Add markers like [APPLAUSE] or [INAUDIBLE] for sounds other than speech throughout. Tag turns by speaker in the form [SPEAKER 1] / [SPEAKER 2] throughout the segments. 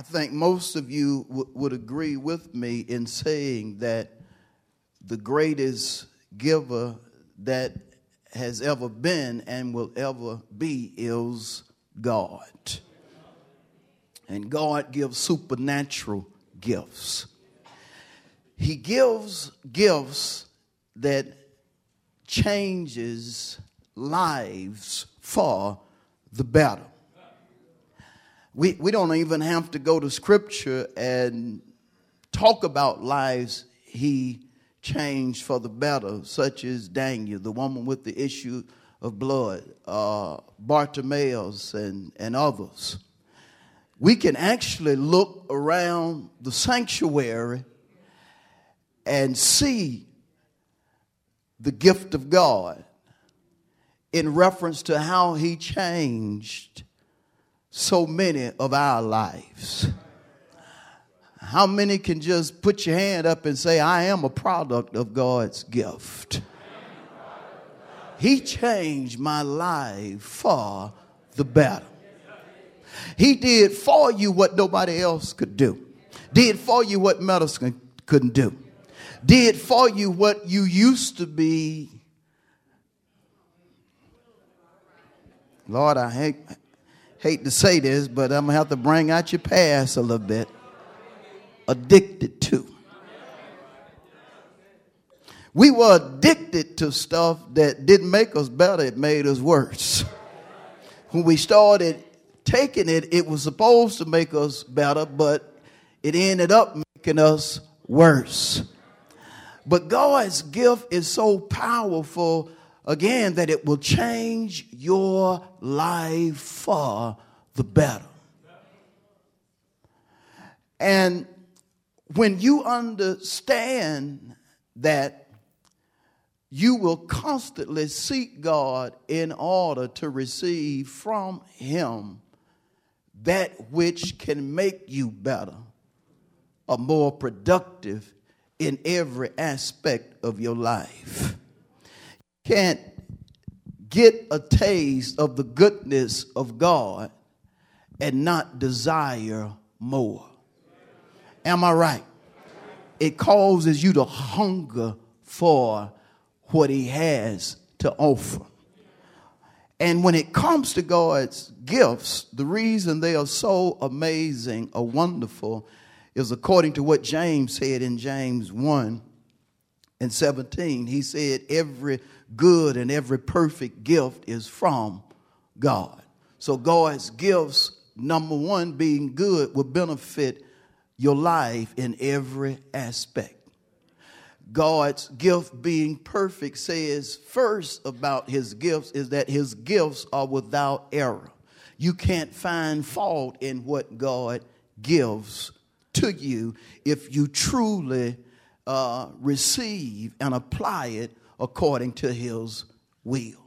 [SPEAKER 1] I think most of you w- would agree with me in saying that the greatest giver that has ever been and will ever be is God. And God gives supernatural gifts. He gives gifts that changes lives for the better. We, we don't even have to go to scripture and talk about lives he changed for the better, such as Daniel, the woman with the issue of blood, uh, Bartimaeus, and, and others. We can actually look around the sanctuary and see the gift of God in reference to how he changed so many of our lives. How many can just put your hand up and say, I am a product of God's gift? He changed my life for the better. He did for you what nobody else could do, did for you what medicine couldn't do, did for you what you used to be. Lord, I hate, hate to say this, but I'm going to have to bring out your past a little bit. Addicted to. We were addicted to stuff that didn't make us better, it made us worse. When we started taking it, it was supposed to make us better, but it ended up making us worse. But God's gift is so powerful again that it will change your life for the better. And when you understand that you will constantly seek God in order to receive from Him that which can make you better or more productive in every aspect of your life. Can't get a taste of the goodness of God and not desire more. Am I right? It causes you to hunger for what He has to offer. And when it comes to God's gifts, the reason they are so amazing or wonderful is according to what James said in James 1 and 17. He said, Every good and every perfect gift is from God. So God's gifts, number one, being good, will benefit your life in every aspect. God's gift being perfect says first about his gifts is that his gifts are without error. You can't find fault in what God gives to you if you truly uh, receive and apply it according to his will.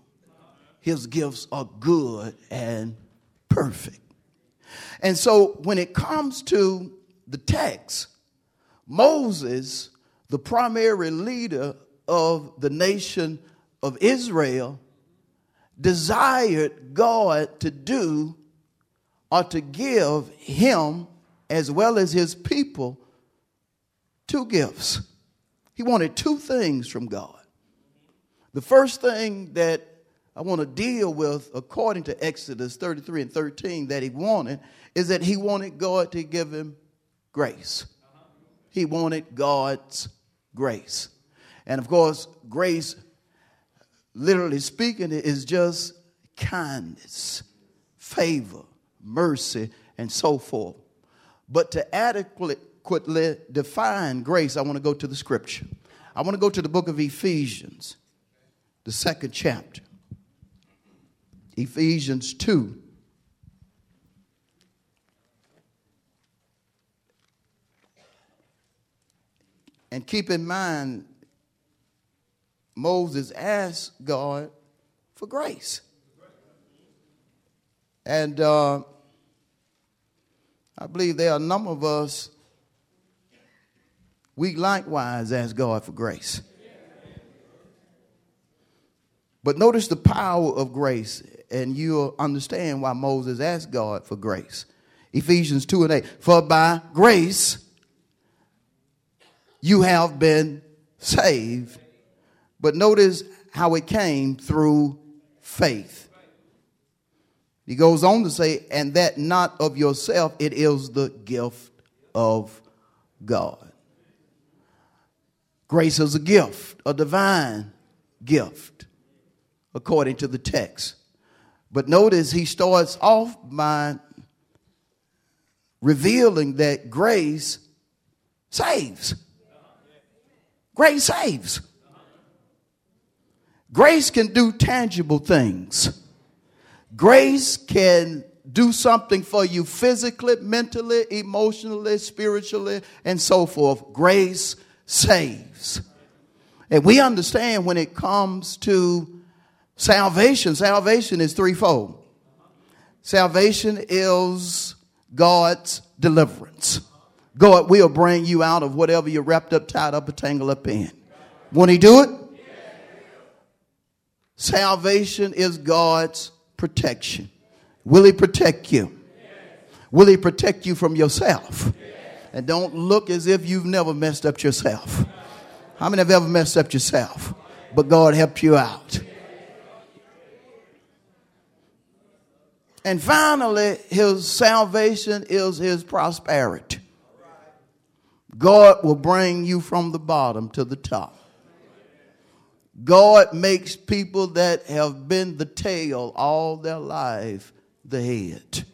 [SPEAKER 1] His gifts are good and perfect. And so when it comes to the text, Moses, the primary leader of the nation of Israel, desired God to do or to give him as well as his people two gifts. He wanted two things from God. The first thing that I want to deal with, according to Exodus 33 and 13, that he wanted is that he wanted God to give him grace. He wanted God's grace. And of course, grace, literally speaking, is just kindness, favor, mercy, and so forth. But to adequately define grace, I want to go to the scripture. I want to go to the book of Ephesians, the second chapter. Ephesians 2. And keep in mind, Moses asked God for grace. And uh, I believe there are a number of us, we likewise ask God for grace. But notice the power of grace, and you'll understand why Moses asked God for grace. Ephesians 2 and 8. For by grace you have been saved. But notice how it came through faith. He goes on to say, and that not of yourself, it is the gift of God. Grace is a gift, a divine gift, according to the text. But notice he starts off by revealing that grace saves. Grace saves. Grace can do tangible things. Grace can do something for you physically, mentally, emotionally, spiritually, and so forth. Grace saves. And we understand when it comes to salvation, salvation is threefold. Salvation is God's deliverance. God will bring you out of whatever you're wrapped up, tied up, or tangled up in. Won't He do it? Salvation is God's protection. Will He protect you? Will He protect you from yourself? And don't look as if you've never messed up yourself. How many have ever messed up yourself? But God helped you out. And finally, his salvation is his prosperity. God will bring you from the bottom to the top. God makes people that have been the tail all their life the head.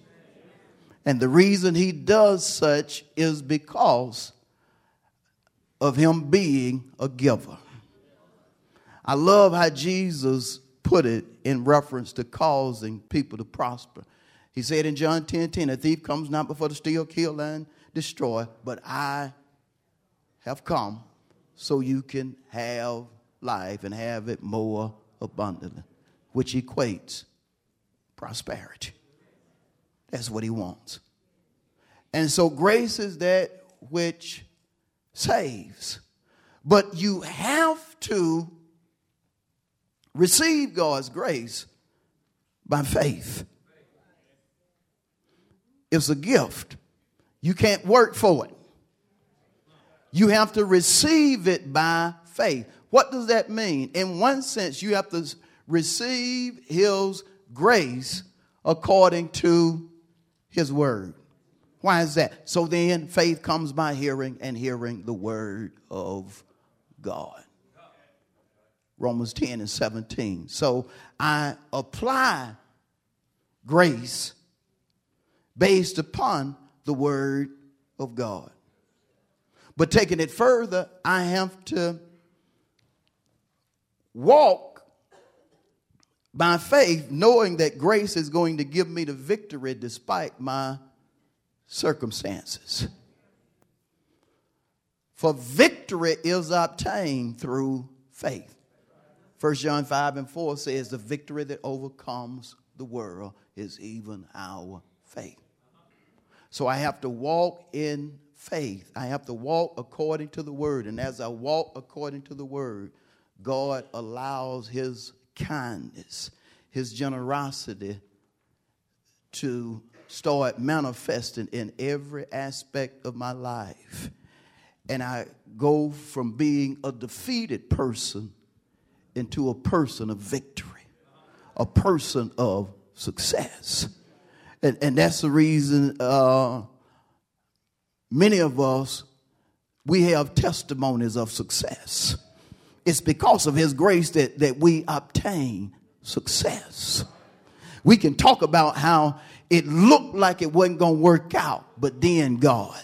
[SPEAKER 1] And the reason he does such is because of him being a giver. I love how Jesus put it in reference to causing people to prosper. He said in John 10 10, a thief comes not before to steal, kill, and destroy, but I have come so you can have life and have it more abundantly, which equates prosperity. That's what he wants. And so grace is that which saves. But you have to receive God's grace by faith. It's a gift. You can't work for it. You have to receive it by faith. What does that mean? In one sense, you have to receive His grace according to His word. Why is that? So then, faith comes by hearing, and hearing the word of God. Romans 10 and 17. So I apply grace based upon the word of God. But taking it further, I have to walk by faith, knowing that grace is going to give me the victory despite my circumstances. For victory is obtained through faith. 1 John 5 and 4 says, The victory that overcomes the world is even our faith. So I have to walk in faith. I have to walk according to the word. And as I walk according to the word, God allows his kindness, his generosity to start manifesting in every aspect of my life. And I go from being a defeated person into a person of victory, a person of success. And, and that's the reason uh, many of us, we have testimonies of success. It's because of His grace that, that we obtain success. We can talk about how it looked like it wasn't going to work out, but then God.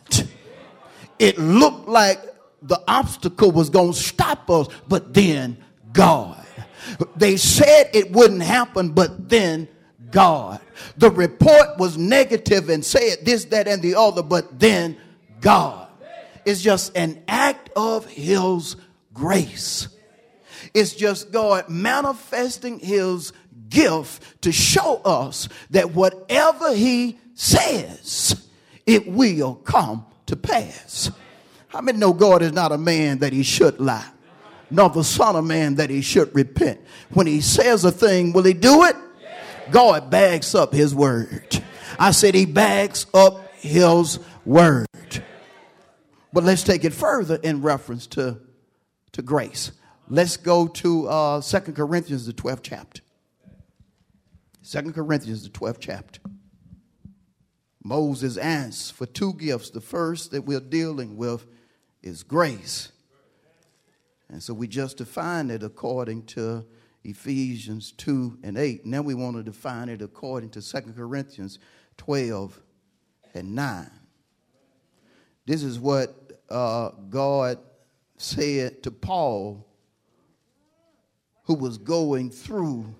[SPEAKER 1] It looked like the obstacle was going to stop us, but then God. They said it wouldn't happen, but then God. The report was negative and said this, that, and the other, but then God. It's just an act of His grace. It's just God manifesting His gift to show us that whatever He says, it will come to pass. How many know God is not a man that He should lie? Nor the Son of Man that he should repent. When he says a thing, will he do it? God bags up his word. I said he bags up his word. But let's take it further in reference to, to grace. Let's go to uh, 2 Corinthians, the 12th chapter. 2 Corinthians, the 12th chapter. Moses asks for two gifts. The first that we're dealing with is grace. And so we just defined it according to Ephesians 2 and 8. Now we want to define it according to 2 Corinthians 12 and 9. This is what uh, God said to Paul, who was going through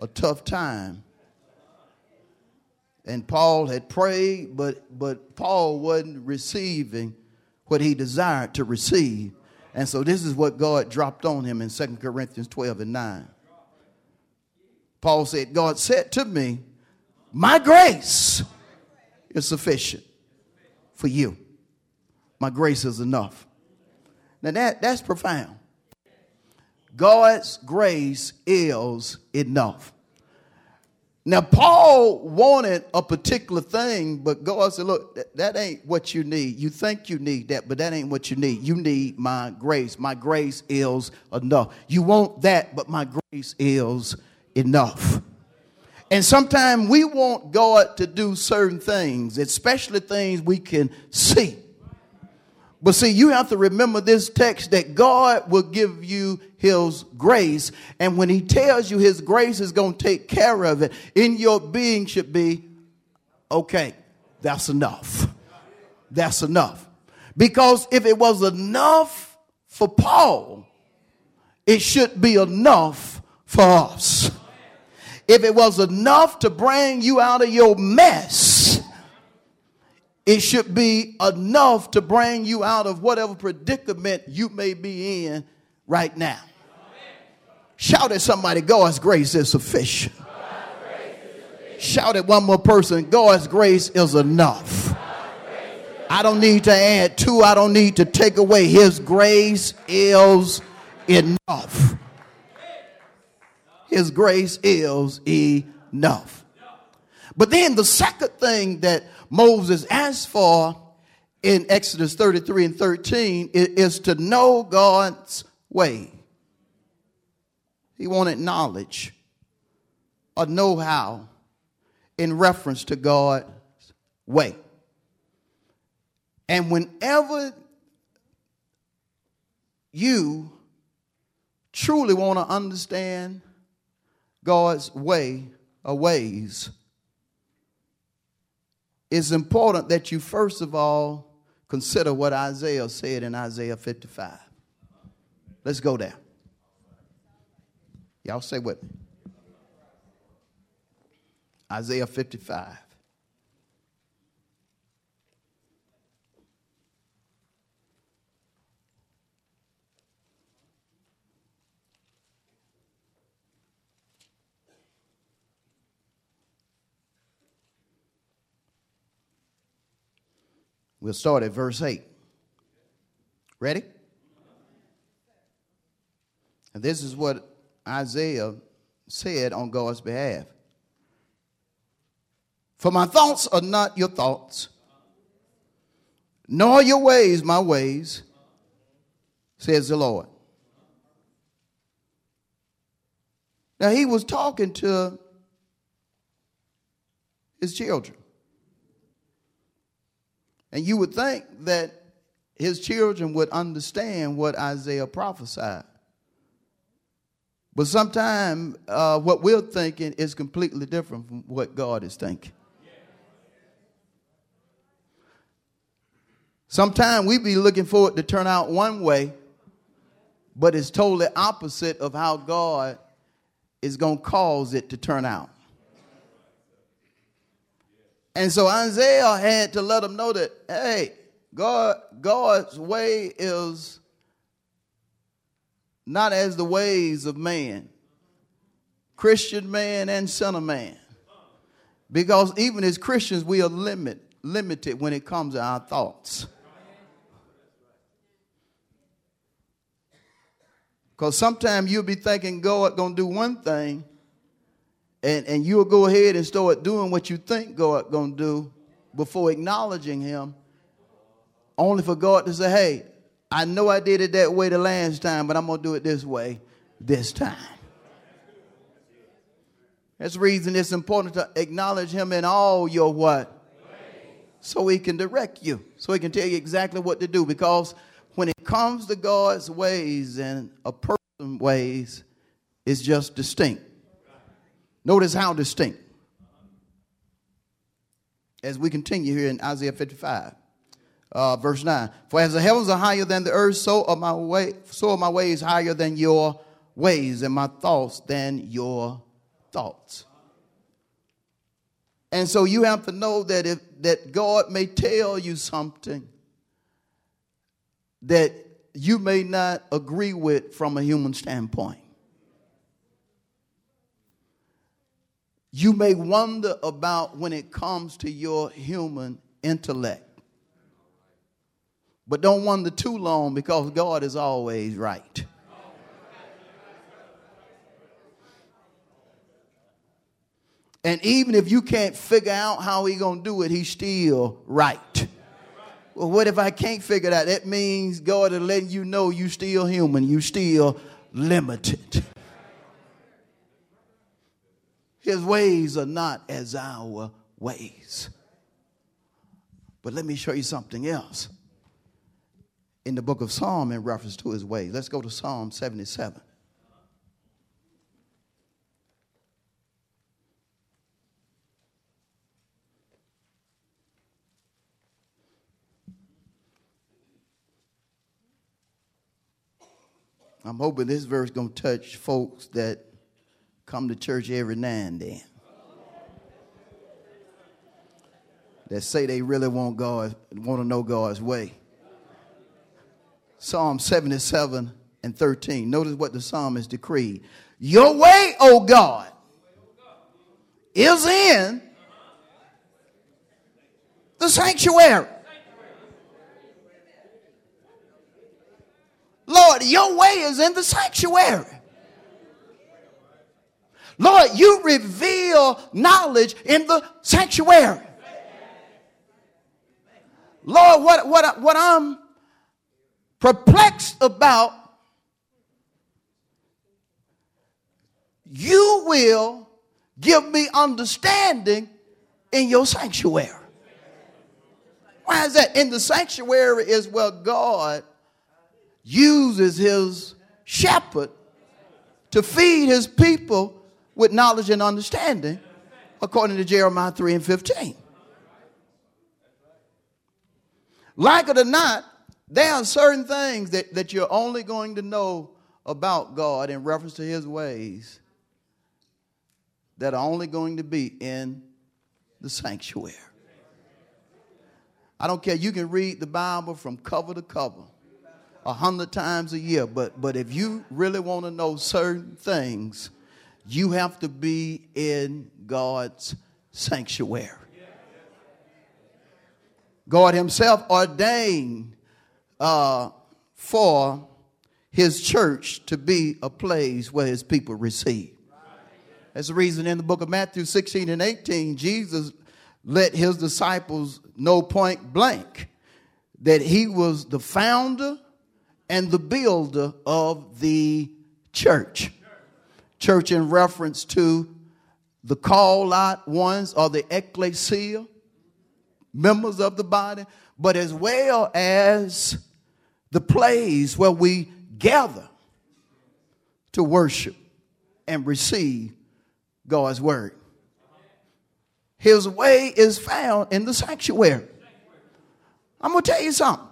[SPEAKER 1] a tough time. And Paul had prayed, but, but Paul wasn't receiving what he desired to receive. And so this is what God dropped on him in 2 Corinthians 12 and 9. Paul said, God said to me, My grace is sufficient for you. My grace is enough. Now that, that's profound. God's grace is enough. Now, Paul wanted a particular thing, but God said, Look, that, that, ain't what you need. You think you need that, but that ain't what you need. You need my grace. My grace is enough. You want that, but my grace is enough. And sometimes we want God to do certain things, especially things we can see. But see, you have to remember this text that God will give you his grace. And when he tells you his grace is going to take care of it, in your being should be, okay, that's enough. That's enough. Because if it was enough for Paul, it should be enough for us. If it was enough to bring you out of your mess, it should be enough to bring you out of whatever predicament you may be in right now. Shout at somebody, God's grace is sufficient. Shout at one more person, God's grace is enough. I don't need to add to, I don't need to take away. His grace is enough. His grace is enough. But then the second thing that Moses asked for in Exodus 33 and 13 is to know God's way. He wanted knowledge or know how in reference to God's way. And whenever you truly want to understand God's way or ways, it's important that you first of all consider what Isaiah said in Isaiah 55. Let's go there. Y'all say what? Isaiah 55. We'll start at verse 8. Ready? And this is what Isaiah said on God's behalf. For my thoughts are not your thoughts, nor your ways my ways, says the Lord. Now he was talking to his children. And you would think that his children would understand what Isaiah prophesied. But sometimes uh, what we're thinking is completely different from what God is thinking. Sometimes we be looking for it to turn out one way, but it's totally opposite of how God is going to cause it to turn out. And so Isaiah had to let them know that, hey, God, God's way is not as the ways of man, Christian man and son of man. Because even as Christians, we are limit, limited when it comes to our thoughts. Because sometimes you'll be thinking God gonna do one thing, and, and you'll go ahead and start doing what you think God gonna do before acknowledging him, only for God to say, hey, I know I did it that way the last time, but I'm gonna do it this way this time. That's the reason it's important to acknowledge him in all your what? So he can direct you. So he can tell you exactly what to do. Because when it comes to God's ways and a person's ways, it's just distinct. Notice how distinct. As we continue here in Isaiah 55, uh, verse 9. For as the heavens are higher than the earth, so are my way, so are my ways higher than your ways, and my thoughts than your thoughts. And so you have to know that if that God may tell you something that you may not agree with from a human standpoint. You may wonder about when it comes to your human intellect. But don't wonder too long because God is always right. And even if you can't figure out how he's going to do it, he's still right. Well, what if I can't figure it out? That means God is letting you know you're still human, you're still limited. His ways are not as our ways. But let me show you something else in the book of Psalm in reference to his ways. Let's go to Psalm 77. I'm hoping this verse going to touch folks that come to church every now and then. That say they really want God, want to know God's way. Psalm 77 and 13. Notice what the psalmist decreed. Your way, O God, is in the sanctuary. Lord, your way is in the sanctuary. Lord, you reveal knowledge in the sanctuary. Lord, what, what, what I'm perplexed about, you will give me understanding in your sanctuary. Why is that? In the sanctuary is where God uses his shepherd to feed his people with knowledge and understanding, according to Jeremiah 3 and 15. Like it or not, there are certain things that, that you're only going to know about God in reference to his ways that are only going to be in the sanctuary. I don't care. You can read the Bible from cover to cover a hundred times a year, but but if you really want to know certain things, you have to be in God's sanctuary. God Himself ordained uh, for His church to be a place where His people receive. That's the reason in the book of Matthew 16 and 18, Jesus let His disciples know point blank that He was the founder and the builder of the church. Church in reference to the call out ones or the ecclesia, members of the body, but as well as the place where we gather to worship and receive God's word. His way is found in the sanctuary. I'm going to tell you something.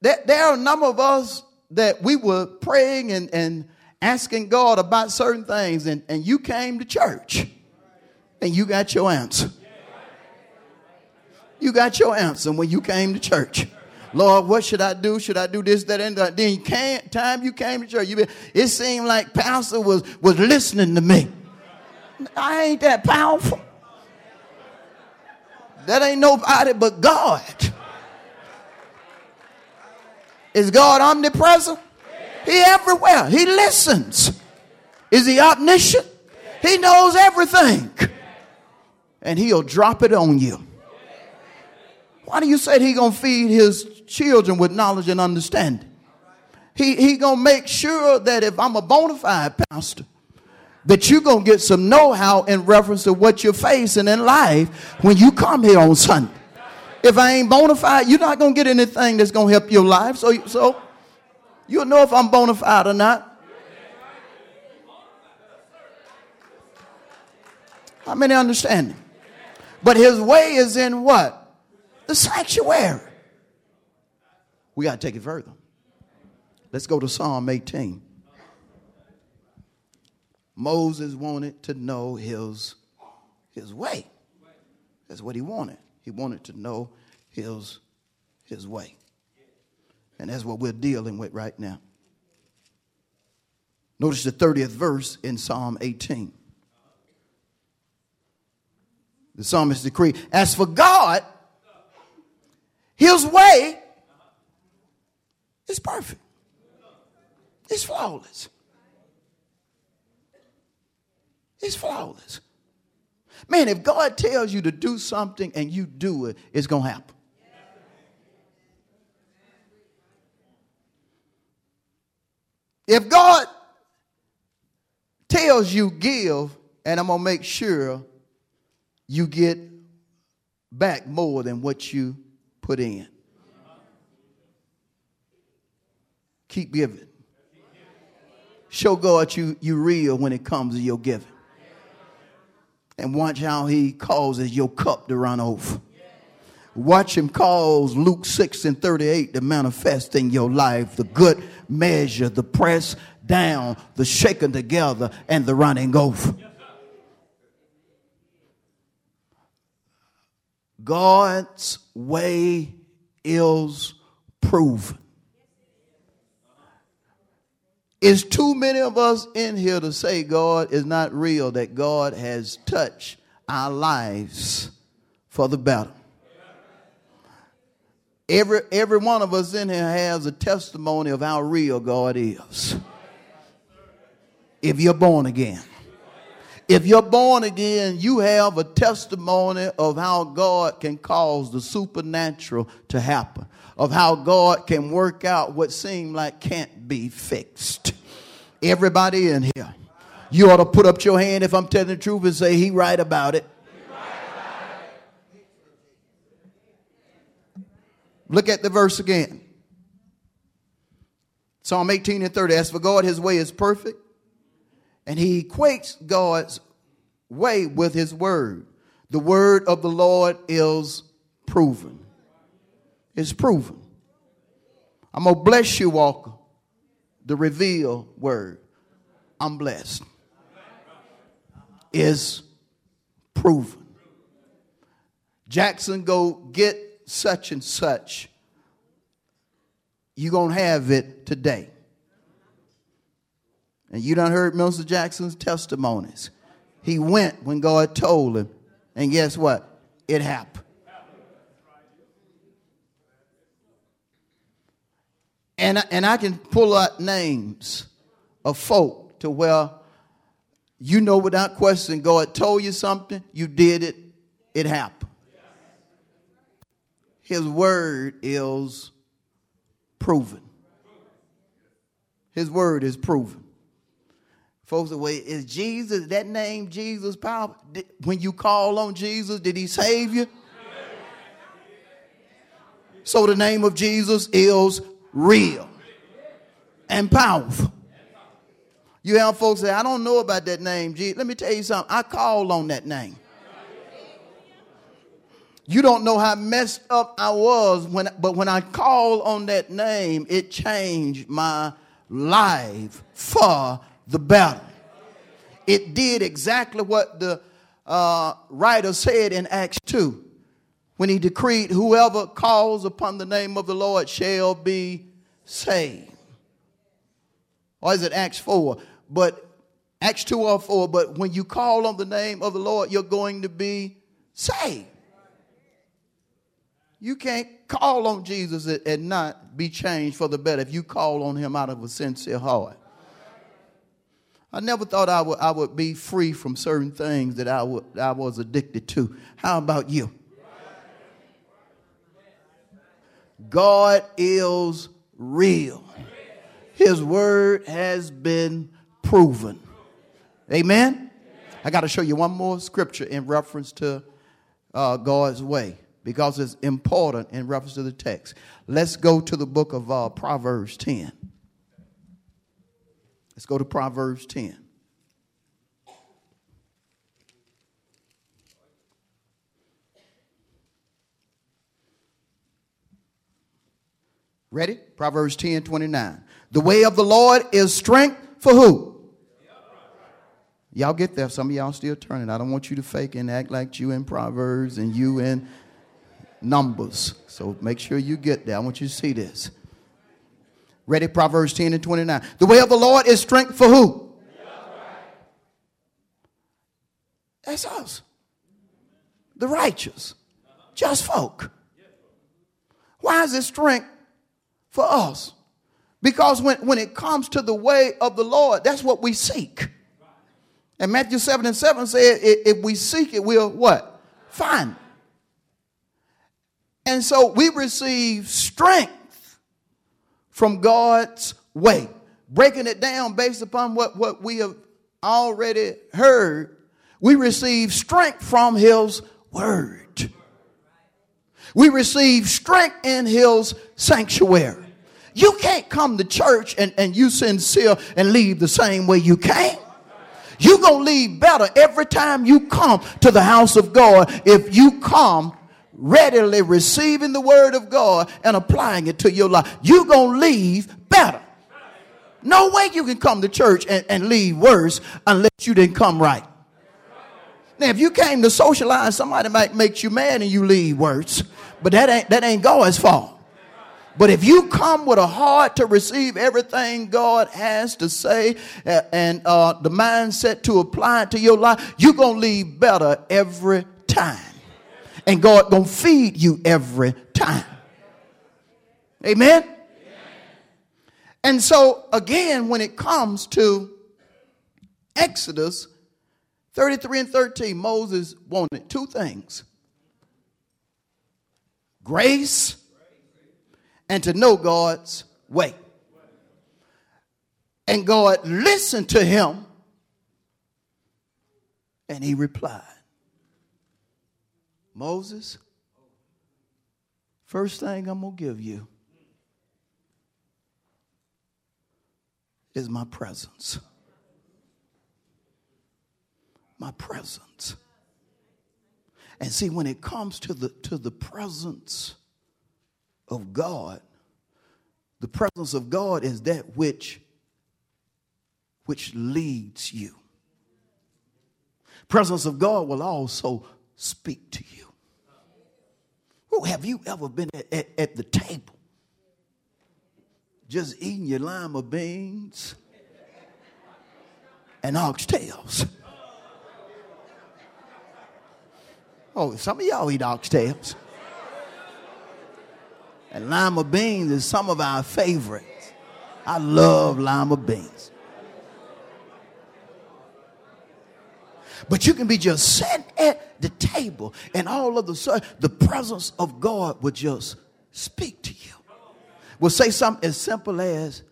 [SPEAKER 1] There, there are a number of us that we were praying and, and asking God about certain things, and, and you came to church and you got your answer. You got your answer when you came to church. Lord, what should I do? Should I do this, that, and that? Then you time you came to church, you been, it seemed like pastor was, was listening to me. I ain't that powerful. That ain't nobody but God. Is God omnipresent? He everywhere. He listens. Is he omniscient? He knows everything. And he'll drop it on you. Why do you say he gonna feed his children with knowledge and understanding? He he gonna make sure that if I'm a bona fide pastor, that you're gonna get some know-how in reference to what you're facing in life when you come here on Sunday. If I ain't bona fide, you're not gonna get anything that's gonna help your life. So so you'll know if I'm bona fide or not. How many understand? But his way is in what? the sanctuary. We got to take it further. Let's go to Psalm 18. Moses wanted to know his, his way. That's what he wanted. He wanted to know his, his way. And that's what we're dealing with right now. Notice the 30th verse in Psalm 18. The psalmist decreed, As for God, his way is perfect. It's flawless. It's flawless. Man, if God tells you to do something and you do it, it's going to happen. If God tells you give, and I'm going to make sure you get back more than what you put in. Keep giving. Show God you, you real when it comes to your giving. And watch how he causes your cup to run over. Watch him cause Luke 6 and 38 to manifest in your life the good measure, the press down, the shaking together, and the running over. God's way is proven. Is too many of us in here to say God is not real, that God has touched our lives for the better. Every, every one of us in here has a testimony of how real God is. If you're born again. If you're born again, you have a testimony of how God can cause the supernatural to happen, of how God can work out what seemed like can't be fixed. Everybody in here, you ought to put up your hand if I'm telling the truth and say, He right about it. Look at the verse again. Psalm 18 and 30. As for God, his way is perfect and he equates God's way with his word. The word of the Lord is proven. It's proven. I'm going to bless you, Walker. The reveal word. I'm blessed. Is proven. Jackson, go get such and such. You're going to have it today. And you done heard Minister Jackson's testimonies. He went when God told him. And guess what? It happened. And, and I can pull out names of folk to where you know without question God told you something, you did it, it happened. His word is proven. His word is proven. Folks, the way is Jesus, that name Jesus power? When you call on Jesus, did he save you? So the name of Jesus is real and powerful. You have folks say, I don't know about that name. Jesus. Let me tell you something. I called on that name. You don't know how messed up I was when, but when I called on that name, it changed my life for the better. It did exactly what the uh, writer said in Acts 2 when he decreed, Whoever calls upon the name of the Lord shall be saved. Or is it Acts 4? But Acts 2 or 4, but when you call on the name of the Lord, you're going to be saved. You can't call on Jesus and not be changed for the better if you call on him out of a sincere heart. I never thought I would, I would be free from certain things that I, would, I was addicted to. How about you? God is real. His word has been proven. Amen? I got to show you one more scripture in reference to uh, God's way because it's important in reference to the text. Let's go to the book of uh, Proverbs 10. Let's go to Proverbs 10. Ready? Proverbs 10 29. The way of the Lord is strength for who? Y'all get there. Some of y'all still turning. I don't want you to fake and act like you in Proverbs and you in Numbers. So make sure you get there. I want you to see this. Ready? Proverbs 10 and 29. The way of the Lord is strength for who? That's us. The righteous. Just folk. Why is it strength for us? Because when, when it comes to the way of the Lord, that's what we seek. And Matthew 7 and 7 said, if we seek it, we'll what? Find. And so we receive strength from God's way. Breaking it down based upon what, what we have already heard, we receive strength from His Word. We receive strength in His sanctuary. You can't come to church and, and you sincere and leave the same way you came. You're going to leave better every time you come to the house of God if you come readily receiving the word of God and applying it to your life, you're going to leave better. No way you can come to church and, and leave worse unless you didn't come right. Now, if you came to socialize, somebody might make you mad and you leave worse, but that ain't, that ain't God's fault. But if you come with a heart to receive everything God has to say and uh, the mindset to apply it to your life, you're going to leave better every time and God gonna feed you every time. Amen? And so again, when it comes to Exodus 33 and 13, Moses wanted two things grace and to know God's way. And God listened to him and he replied. Moses, first thing I'm going to give you is my presence. My presence. And see, when it comes to the, to the presence of God, the presence of God is that which, which leads you. Presence of God will also speak to you. Have you ever been at, at, at the table? Just eating your lima beans and oxtails. Oh, some of y'all eat oxtails. And lima beans is some of our favorites. I love lima beans. But you can be just sitting at the table, and all of a sudden, the presence of God would just speak to you. Will say something as simple as,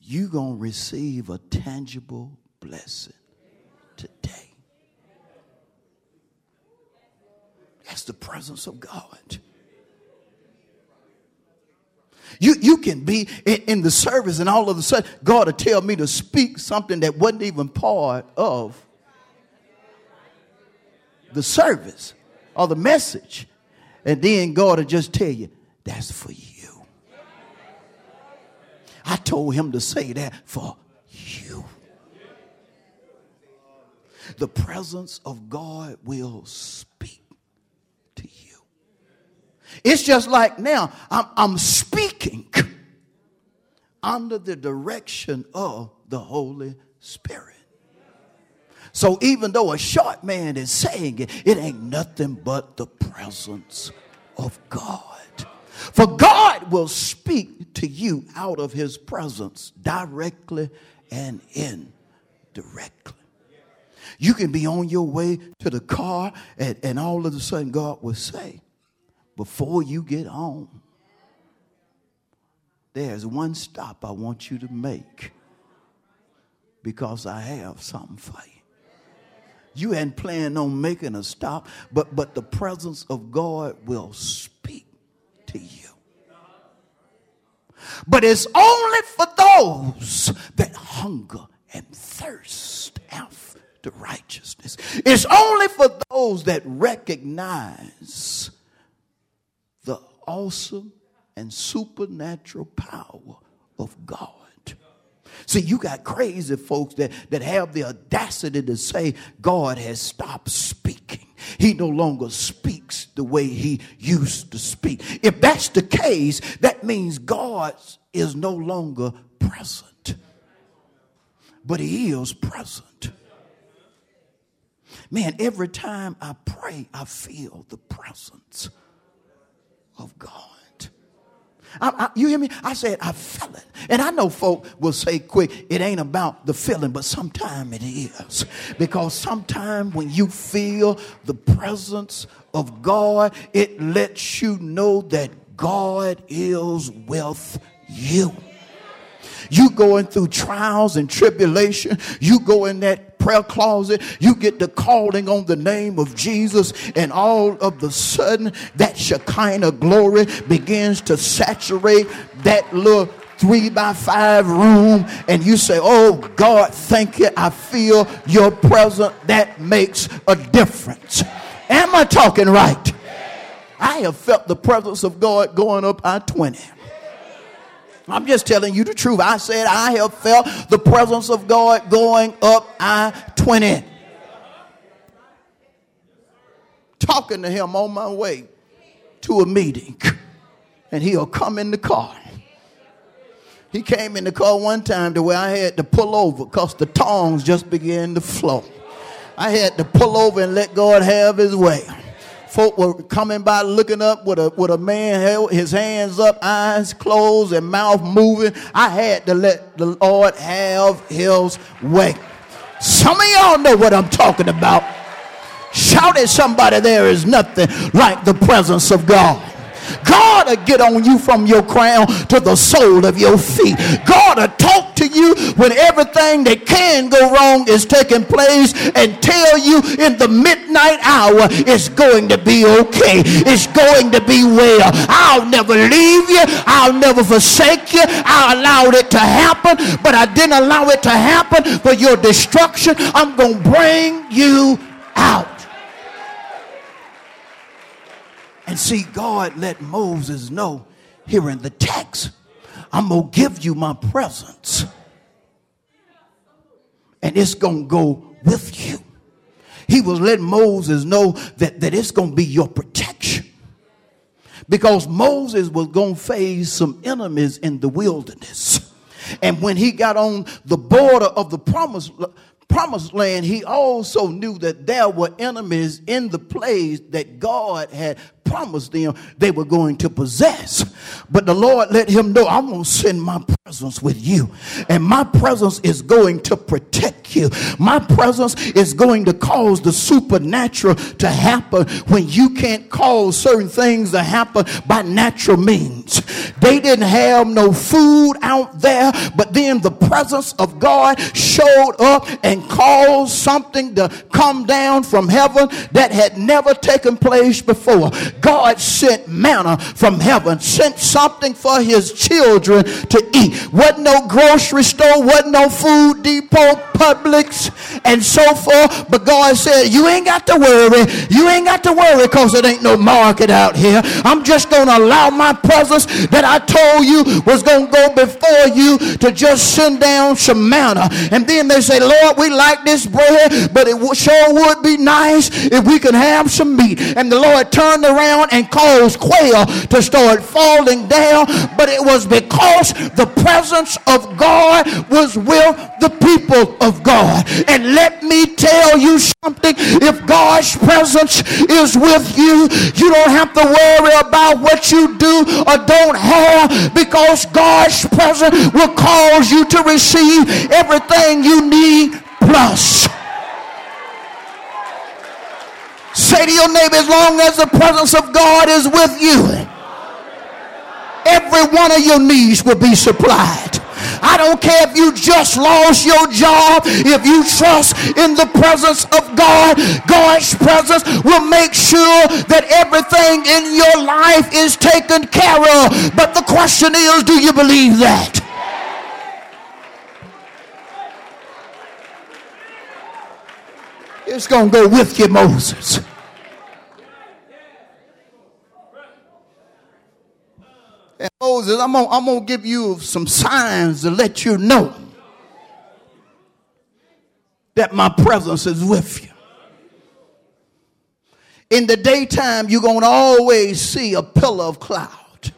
[SPEAKER 1] You're going to receive a tangible blessing today. That's the presence of God. You, you can be in, in, the service and all of a sudden God will tell me to speak something that wasn't even part of the service or the message. And then God will just tell you, that's for you. I told him to say that for you. The presence of God will speak It's just like now I'm, I'm speaking under the direction of the Holy Spirit. So even though a short man is saying it, it ain't nothing but the presence of God. For God will speak to you out of his presence directly and indirectly. You can be on your way to the car, and, and all of a sudden, God will say, Before you get home, there's one stop I want you to make because I have something for you. You hadn't planned on making a stop, but, but the presence of God will speak to you. But it's only for those that hunger and thirst after righteousness. It's only for those that recognize awesome and supernatural power of God. See, you got crazy folks that, that have the audacity to say God has stopped speaking. He no longer speaks the way he used to speak. If that's the case, that means God is no longer present. But he is present. Man, every time I pray, I feel the presence of God. I, I, you hear me? I said, I felt it. And I know folk will say quick, it ain't about the feeling, but sometimes it is. Because sometimes when you feel the presence of God, it lets you know that God is with you. You going through trials and tribulation. You go in that prayer closet. You get the calling on the name of Jesus, and all of the sudden, that Shekinah glory begins to saturate that little three by five room and you say, Oh God, thank you. I feel your presence. That makes a difference. Am I talking right? I have felt the presence of God going up I 20. I'm just telling you the truth. I said I have felt the presence of God going up I 20. Talking to him on my way to a meeting, and he'll come in the car. He came in the car one time to where I had to pull over because the tongs just began to flow. I had to pull over and let God have his way folk were coming by looking up with a, with a man held his hands up, eyes closed, and mouth moving. I had to let the Lord have his way. Some of y'all know what I'm talking about. Shout at somebody, there is nothing like the presence of God. God will get on you from your crown to the sole of your feet. God will you when everything that can go wrong is taking place and tell you in the midnight hour it's going to be okay. It's going to be well. I'll never leave you. I'll never forsake you. I allowed it to happen, but I didn't allow it to happen for your destruction. I'm going to bring you out. And see, God let Moses know here in the text, I'm going to give you my presence. And it's going to go with you. He was letting Moses know that, that it's going to be your protection. Because Moses was going to face some enemies in the wilderness. And when he got on the border of the promised promised land, he also knew that there were enemies in the place that God had promised them they were going to possess. But the Lord let him know, I'm going to send my presence with you. And my presence is going to protect you. My presence is going to cause the supernatural to happen when you can't cause certain things to happen by natural means. They didn't have no food out there, but then the presence of God showed up and caused something to come down from heaven that had never taken place before. God sent manna from heaven, sent something for his children to eat. Wasn't no grocery store, wasn't no food depot, Publix, and so forth. But God said, You ain't got to worry. You ain't got to worry because it ain't no market out here. I'm just going to allow my presence that I told you was going to go before you to just send down some manna. And then they say, Lord, we like this bread, but it sure would be nice if we could have some meat. And the Lord turned around and caused quail to start falling down, but it was because the presence of God was with the people of God. And let me tell you something if God's presence is with you, you don't have to worry about what you do or don't have because God's presence will cause you to receive everything you need plus. Say to your neighbor, as long as the presence of God is with you, every one of your needs will be supplied. I don't care if you just lost your job. If you trust in the presence of God, God's presence will make sure that everything in your life is taken care of. But the question is, do you believe that? It's going to go with you, Moses. And Moses, I'm gonna, I'm gonna give you some signs to let you know that my presence is with you. In the daytime, you're gonna always see a pillar of cloud.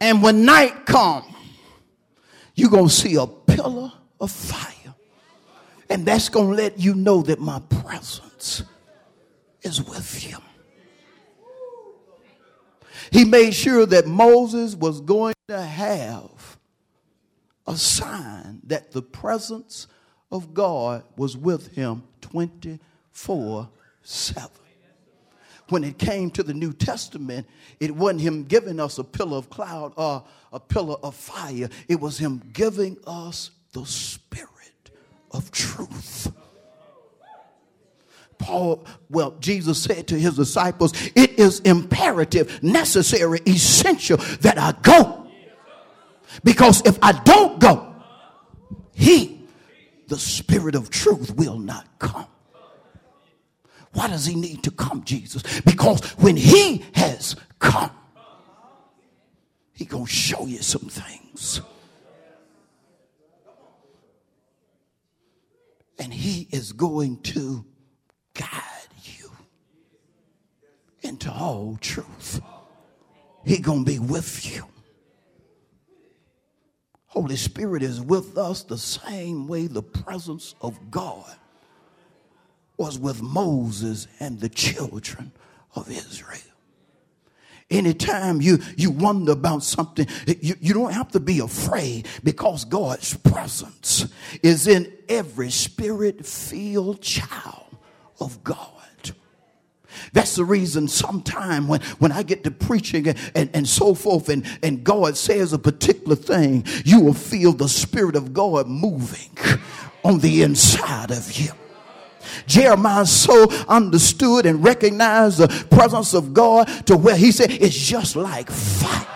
[SPEAKER 1] And when night comes, you're gonna see a pillar of fire. And that's gonna let you know that my presence is with you he made sure that Moses was going to have a sign that the presence of God was with him 24 7. When it came to the New Testament, it wasn't him giving us a pillar of cloud or a pillar of fire, it was him giving us the spirit of truth. Paul, well, Jesus said to his disciples, It is imperative, necessary, essential that I go. Because if I don't go, he, the Spirit of truth, will not come. Why does he need to come, Jesus? Because when he has come, he gonna show you some things. And he is going to guide you into all truth. He gonna be with you. Holy Spirit is with us the same way the presence of God was with Moses and the children of Israel. Anytime you, you wonder about something, you, you don't have to be afraid because God's presence is in every spirit filled child of God. That's the reason sometime when, when I get to preaching and, and, and, so forth and, and God says a particular thing, you will feel the Spirit of God moving on the inside of you. Jeremiah so understood and recognized the presence of God to where he said, It's just like fire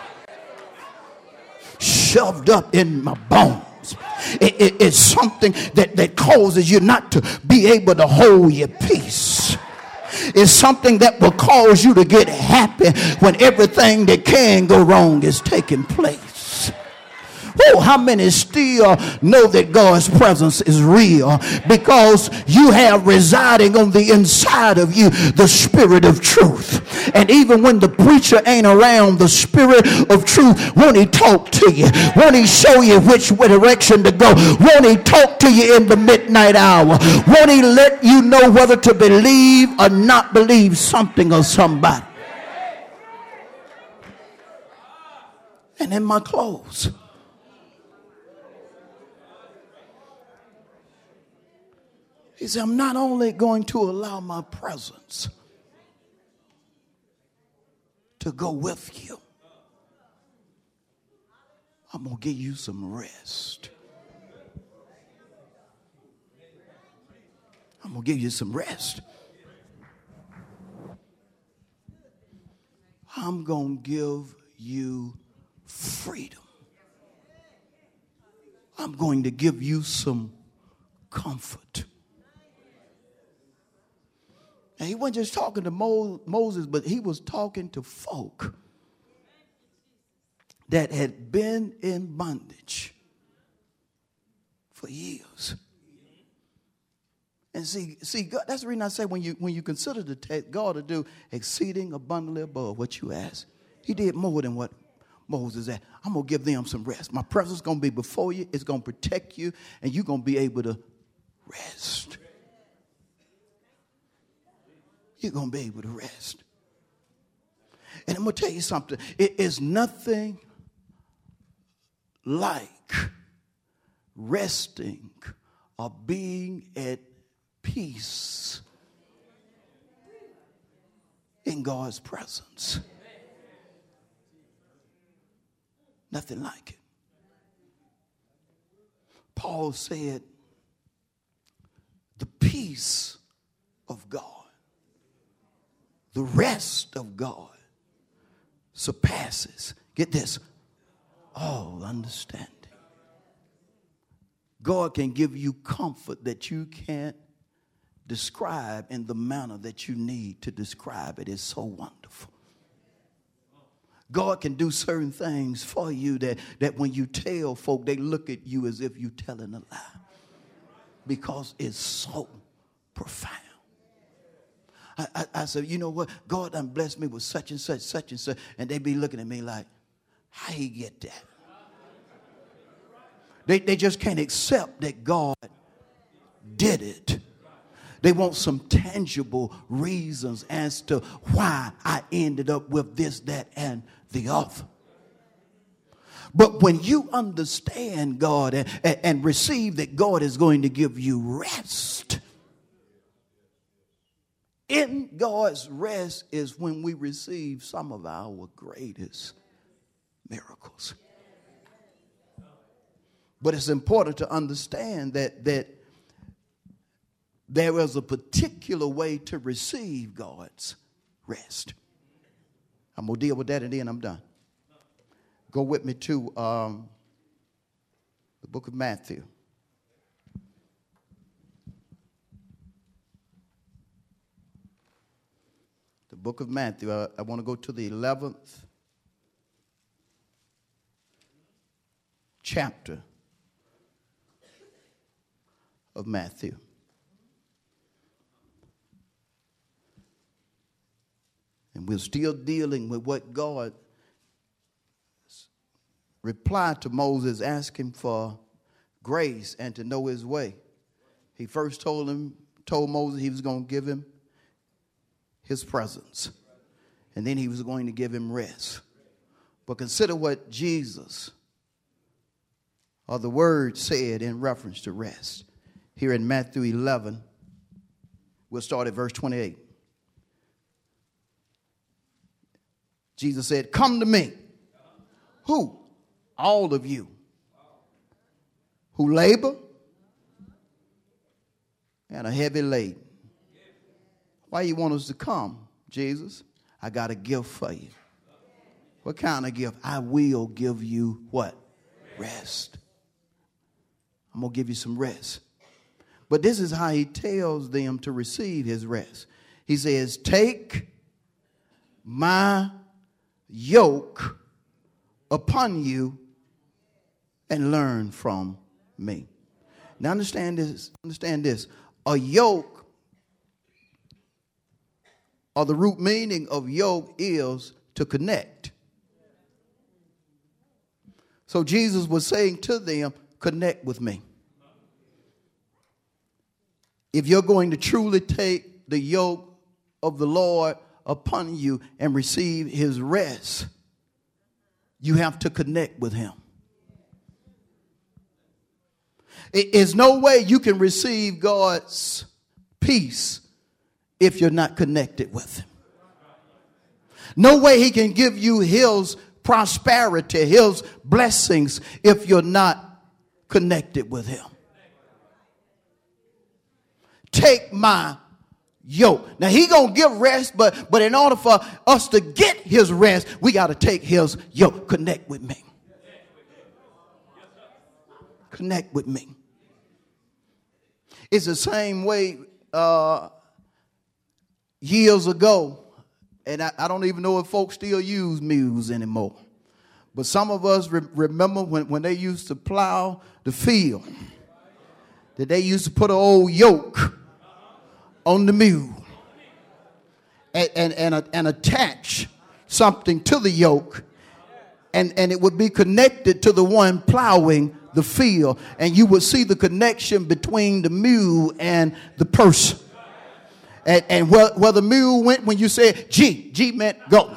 [SPEAKER 1] shoved up in my bones. It, it, it's something that, that causes you not to be able to hold your peace. It's something that will cause you to get happy when everything that can go wrong is taking place. Oh, how many still know that God's presence is real? Because you have residing on the inside of you the spirit of truth. And even when the preacher ain't around, the spirit of truth, won't he talk to you? Won't he show you which direction to go? Won't he talk to you in the midnight hour? Won't he let you know whether to believe or not believe something or somebody? And in my clothes. He said, I'm not only going to allow my presence to go with you, I'm going to give you some rest. I'm going to give you some rest. I'm going to give you freedom. I'm going to give you some comfort. And he wasn't just talking to Mo- Moses, but he was talking to folk that had been in bondage for years. And see, see, God, that's the reason I say when you when you consider the text, God to do exceeding abundantly above what you ask. He did more than what Moses asked. I'm gonna give them some rest. My presence is gonna be before you. It's gonna protect you, and you're gonna be able to rest. You're gonna be able to rest. And I'm gonna tell you something. It is nothing like resting or being at peace in God's presence. Nothing like it. Paul said, the peace of God, the rest of God surpasses, get this, all understanding. God can give you comfort that you can't describe in the manner that you need to describe it. It's so wonderful. God can do certain things for you that, that when you tell folk, they look at you as if you're telling a lie because it's so profound. I, I, I, said, you know what? God done blessed me with such and such, such and such. And they'd be looking at me like, how he get that? They, they just can't accept that God did it. They want some tangible reasons as to why I ended up with this, that, and the other. But when you understand God and, and, receive that God is going to give you rest, in God's rest is when we receive some of our greatest miracles. But it's important to understand that, that there is a particular way to receive God's rest. I'm going to deal with that and then I'm done. Go with me to um, the book of Matthew. Book of Matthew. I, I want to go to the 11th chapter of Matthew. And we're still dealing with what God replied to Moses asking for grace and to know his way. He first told him, told Moses he was going to give him his presence. And then he was going to give him rest. But consider what Jesus or the word said in reference to rest. Here in Matthew 11, we'll start at verse 28. Jesus said, Come to me. Who? All of you who labor and are heavy laden. Why you want us to come, Jesus? I got a gift for you. What kind of gift? I will give you what? Rest. I'm going to give you some rest. But this is how he tells them to receive his rest. He says, Take my yoke upon you and learn from me. Now understand this, understand this. A yoke or the root meaning of yoke is to connect. So Jesus was saying to them, connect with me. If you're going to truly take the yoke of the Lord upon you and receive his rest, you have to connect with him. It is no way you can receive God's peace if you're not connected with him. No way he can give you his prosperity, his blessings if you're not connected with him. Take my yoke. Now he gonna give rest, but but in order for us to get his rest, we got to take his yoke. Connect with me. Connect with me. It's the same way uh, years ago, and I, I don't even know if folks still use mules anymore. But some of us re- remember when, when they used to plow the field, that they used to put an old yoke on the mule and, and, and, and attach something to the yoke, and, and it would be connected to the one plowing the field, and you would see the connection between the mule and the person. And, and where, where the mule went when you said G, G meant go.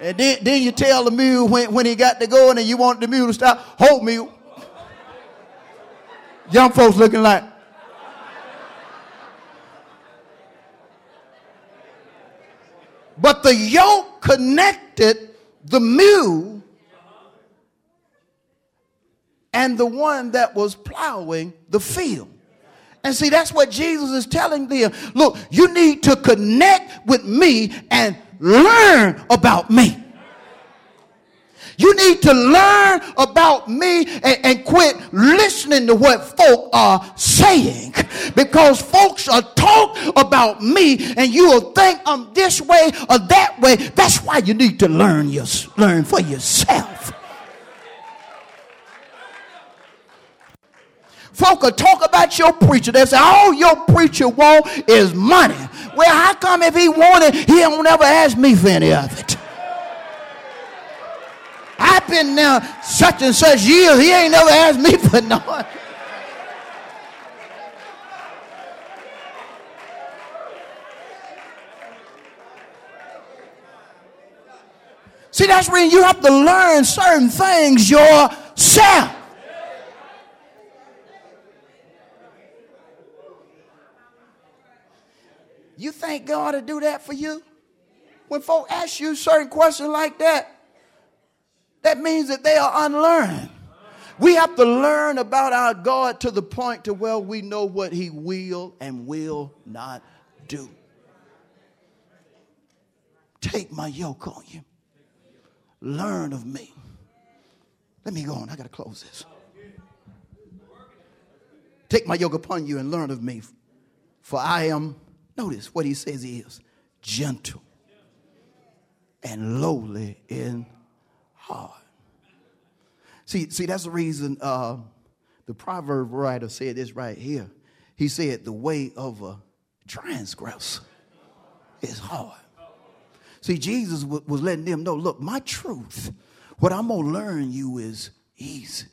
[SPEAKER 1] And then, then you tell the mule when, when he got to go and you want the mule to stop, hold mule. Young folks looking like, But the yoke connected the mule and the one that was plowing the field. And see, that's what Jesus is telling them. Look, you need to connect with me and learn about me. You need to learn about me and, and, quit listening to what folk are saying. Because folks are talk about me and you will think I'm this way or that way. That's why you need to learn your, learn for yourself. Folk will talk about your preacher. They say, all your preacher want is money. Well, how come if he wanted, he don't ever ask me for any of it? I've been now such and such years. He ain't never asked me [LAUGHS] for nothing. See, that's when you have to learn certain things yourself. You think God to do that for you? When folk ask you certain questions like that, that means that they are unlearned. We have to learn about our God to the point to where we know what he will and will not do. Take my yoke on you. Learn of me. Let me go on. I got to close this. Take my yoke upon you and learn of me. For I am, notice what he says he is gentle and lowly in heart. See, see, that's the reason uh, the proverb writer said this right here. He said, The way of a transgressor is hard. See, Jesus w- was letting them know, look, my truth, what I'm going to learn you is easy.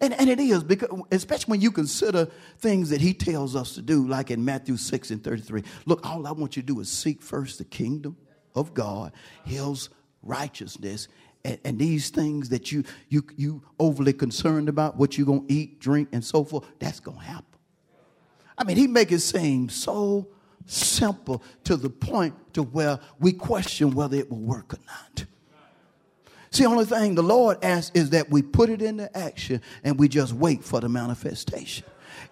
[SPEAKER 1] And, and it is, because, especially when you consider things that he tells us to do, like in Matthew 6 and 33. Look, all I want you to do is seek first the kingdom of God, his righteousness, and, and, these things that you you you overly concerned about, what you're gonna eat, drink, and so forth, that's gonna happen. I mean, he make it seem so simple to the point to where we question whether it will work or not. See, the only thing the Lord asks is that we put it into action and we just wait for the manifestation.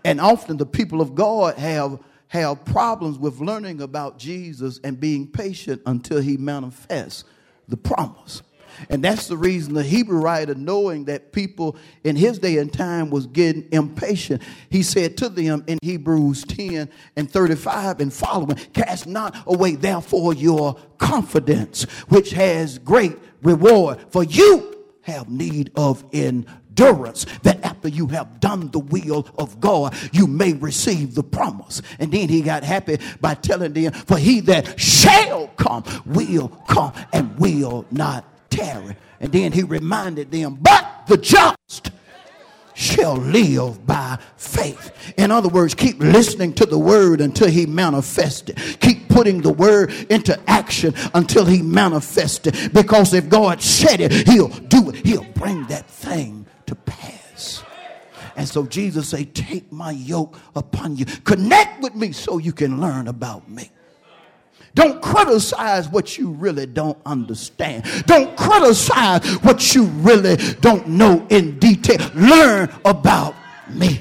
[SPEAKER 1] And often the people of God have have problems with learning about Jesus and being patient until he manifests the promise. And that's the reason the Hebrew writer, knowing that people in his day and time was getting impatient, he said to them in Hebrews 10 and 35 and following, Cast not away therefore your confidence, which has great reward, for you have need of endurance, that after you have done the will of God, you may receive the promise. And then he got happy by telling them, For he that shall come will come and will not tarry. And then he reminded them, but the just shall live by faith. In other words, keep listening to the word until he manifests it. Keep putting the word into action until he manifests it. Because if God said it, he'll do it. He'll bring that thing to pass. And so Jesus said, take my yoke upon you. Connect with me so you can learn about me. Don't criticize what you really don't understand. Don't criticize what you really don't know in detail. Learn about me.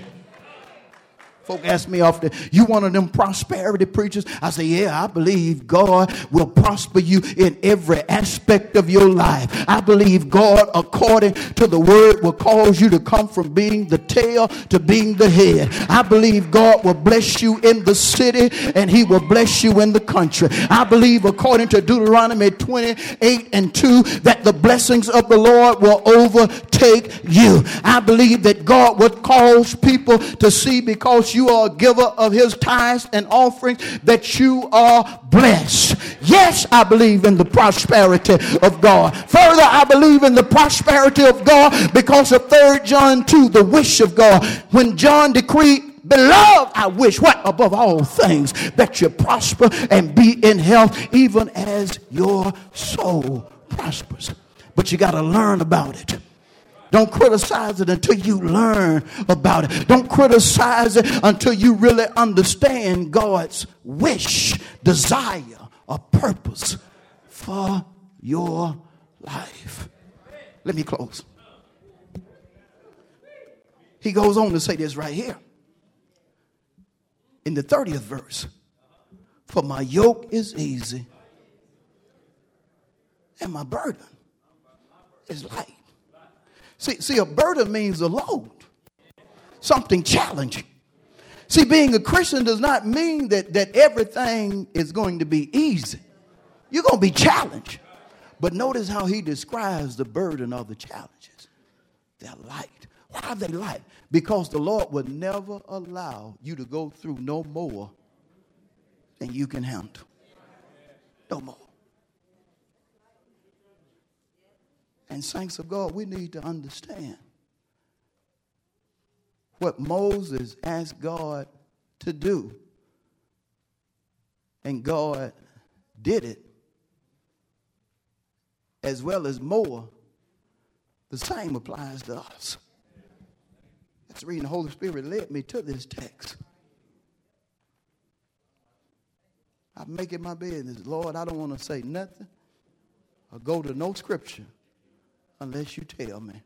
[SPEAKER 1] Folk ask me often, you one of them prosperity preachers? I say, yeah, I believe God will prosper you in every aspect of your life. I believe God, according to the word, will cause you to come from being the tail to being the head. I believe God will bless you in the city and he will bless you in the country. I believe, according to Deuteronomy 28 and 2, that the blessings of the Lord will overtake you. I believe that God would cause people to see because you are a giver of his tithes and offerings, that you are blessed. Yes, I believe in the prosperity of God. Further, I believe in the prosperity of God because of 3 John 2, the wish of God. When John decreed, Beloved, I wish what above all things that you prosper and be in health, even as your soul prospers. But you got to learn about it. Don't criticize it until you learn about it. Don't criticize it until you really understand God's wish, desire, or purpose for your life. Let me close. He goes on to say this right here in the 30th verse For my yoke is easy and my burden is light. See, see, a burden means a load, something challenging. See, being a Christian does not mean that, that everything is going to be easy. You're going to be challenged. But notice how he describes the burden of the challenges. They're light. Why are they light? Because the Lord would never allow you to go through no more than you can handle. No more. And saints of God, we need to understand what Moses asked God to do. And God did it as well as more. The same applies to us. That's the reason the Holy Spirit led me to this text. I'm making my business. Lord, I don't want to say nothing or go to no scripture unless you tell me.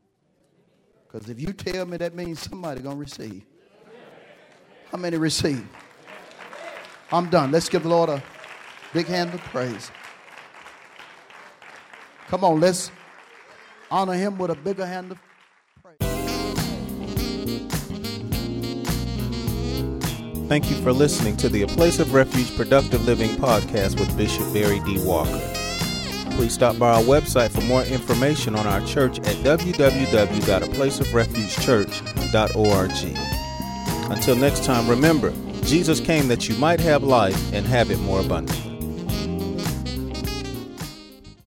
[SPEAKER 1] Because if you tell me, that means somebody going to receive. How many receive? I'm done. Let's give the Lord a big hand of praise. Come on, let's honor him with a bigger hand of praise.
[SPEAKER 2] Thank you for listening to the A Place of Refuge Productive Living podcast with Bishop Barry D. Walker. Please stop by our website for more information on our church at www.aplaceofrefugechurch.org. Until next time, remember, Jesus came that you might have life and have it more abundantly.